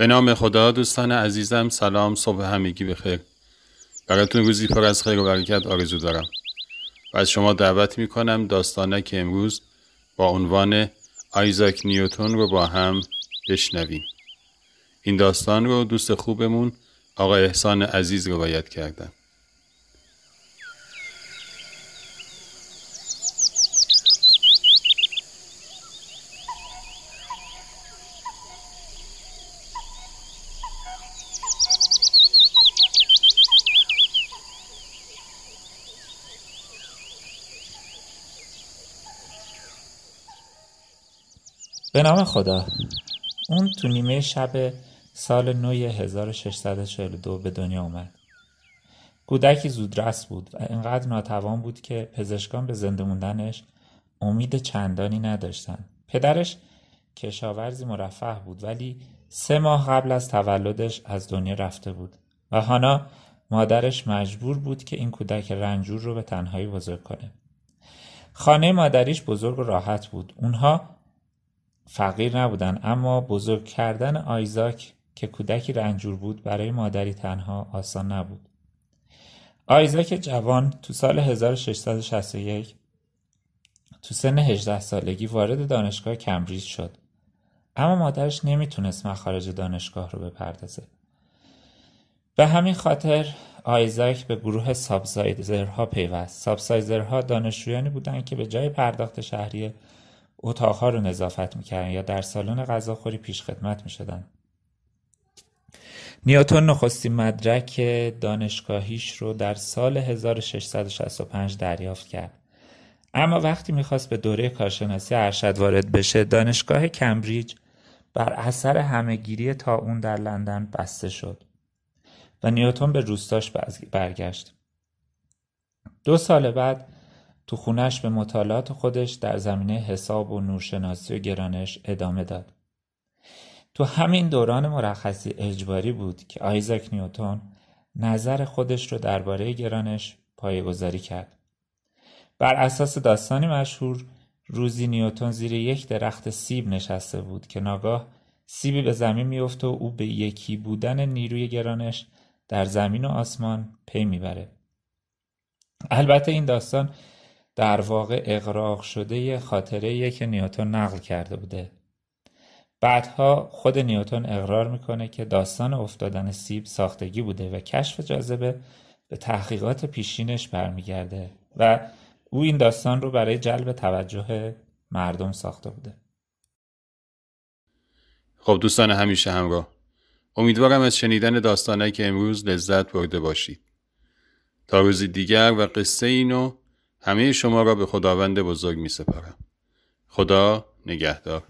به نام خدا دوستان عزیزم سلام صبح همگی بخیر. براتون روزی پر از خیر و برکت آرزو دارم. و از شما دعوت می کنم داستانه که امروز با عنوان آیزاک نیوتون رو با هم بشنویم. این داستان رو دوست خوبمون آقا احسان عزیز روایت کردن. به نام خدا. اون تو نیمه شب سال نوی 1642 به دنیا اومد. کودکی زودرس بود و انقدر ناتوان بود که پزشکان به زنده موندنش امید چندانی نداشتن پدرش کشاورزی مرفه بود ولی سه ماه قبل از تولدش از دنیا رفته بود و هانا مادرش مجبور بود که این کودک رنجور رو به تنهایی بزرگ کنه. خانه مادریش بزرگ و راحت بود. اونها فقیر نبودن اما بزرگ کردن آیزاک که کودکی رنجور بود برای مادری تنها آسان نبود. آیزاک جوان تو سال 1661 تو سن 18 سالگی وارد دانشگاه کمبریج شد. اما مادرش نمی‌تونست مخارج دانشگاه رو بپردازه. به همین خاطر آیزاک به گروه سابسایزرها پیوست. سابسایزرها دانشجویانی بودند که به جای پرداخت شهریه اتاقها رو نظافت می‌کردن یا در سالن غذاخوری پیش خدمت می‌شدن. نیوتون نخستین مدرک دانشگاهیش رو در سال 1665 دریافت کرد. اما وقتی می‌خواست به دوره کارشناسی ارشد وارد بشه دانشگاه کمبریج بر اثر همهگیری تا اون در لندن بسته شد و نیوتون به روستاش برگشت. دو سال بعد تو خونش به مطالعات خودش در زمینه حساب و نورشناسی و گرانش ادامه داد. تو همین دوران مرخصی اجباری بود که آیزاک نیوتون نظر خودش رو درباره گرانش پایگذاری کرد. بر اساس داستانی مشهور روزی نیوتون زیر یک درخت سیب نشسته بود که ناگاه سیبی به زمین میفته و او به یکی بودن نیروی گرانش در زمین و آسمان پی می‌بره. البته این داستان در واقع اقراق شده خاطره که نیوتون نقل کرده بوده. بعدها خود نیوتون اقرار می‌کنه که داستان افتادن سیب ساختگی بوده و کشف جاذبه به تحقیقات پیشینش برمیگرده و او این داستان رو برای جلب توجه مردم ساخته بوده. خب دوستان همیشه همراه امیدوارم از شنیدن داستانه که امروز لذت برده باشید. تا روزی دیگر و قصه اینو همه شما را به خداوند بزرگ می سپارم. خدا نگهدار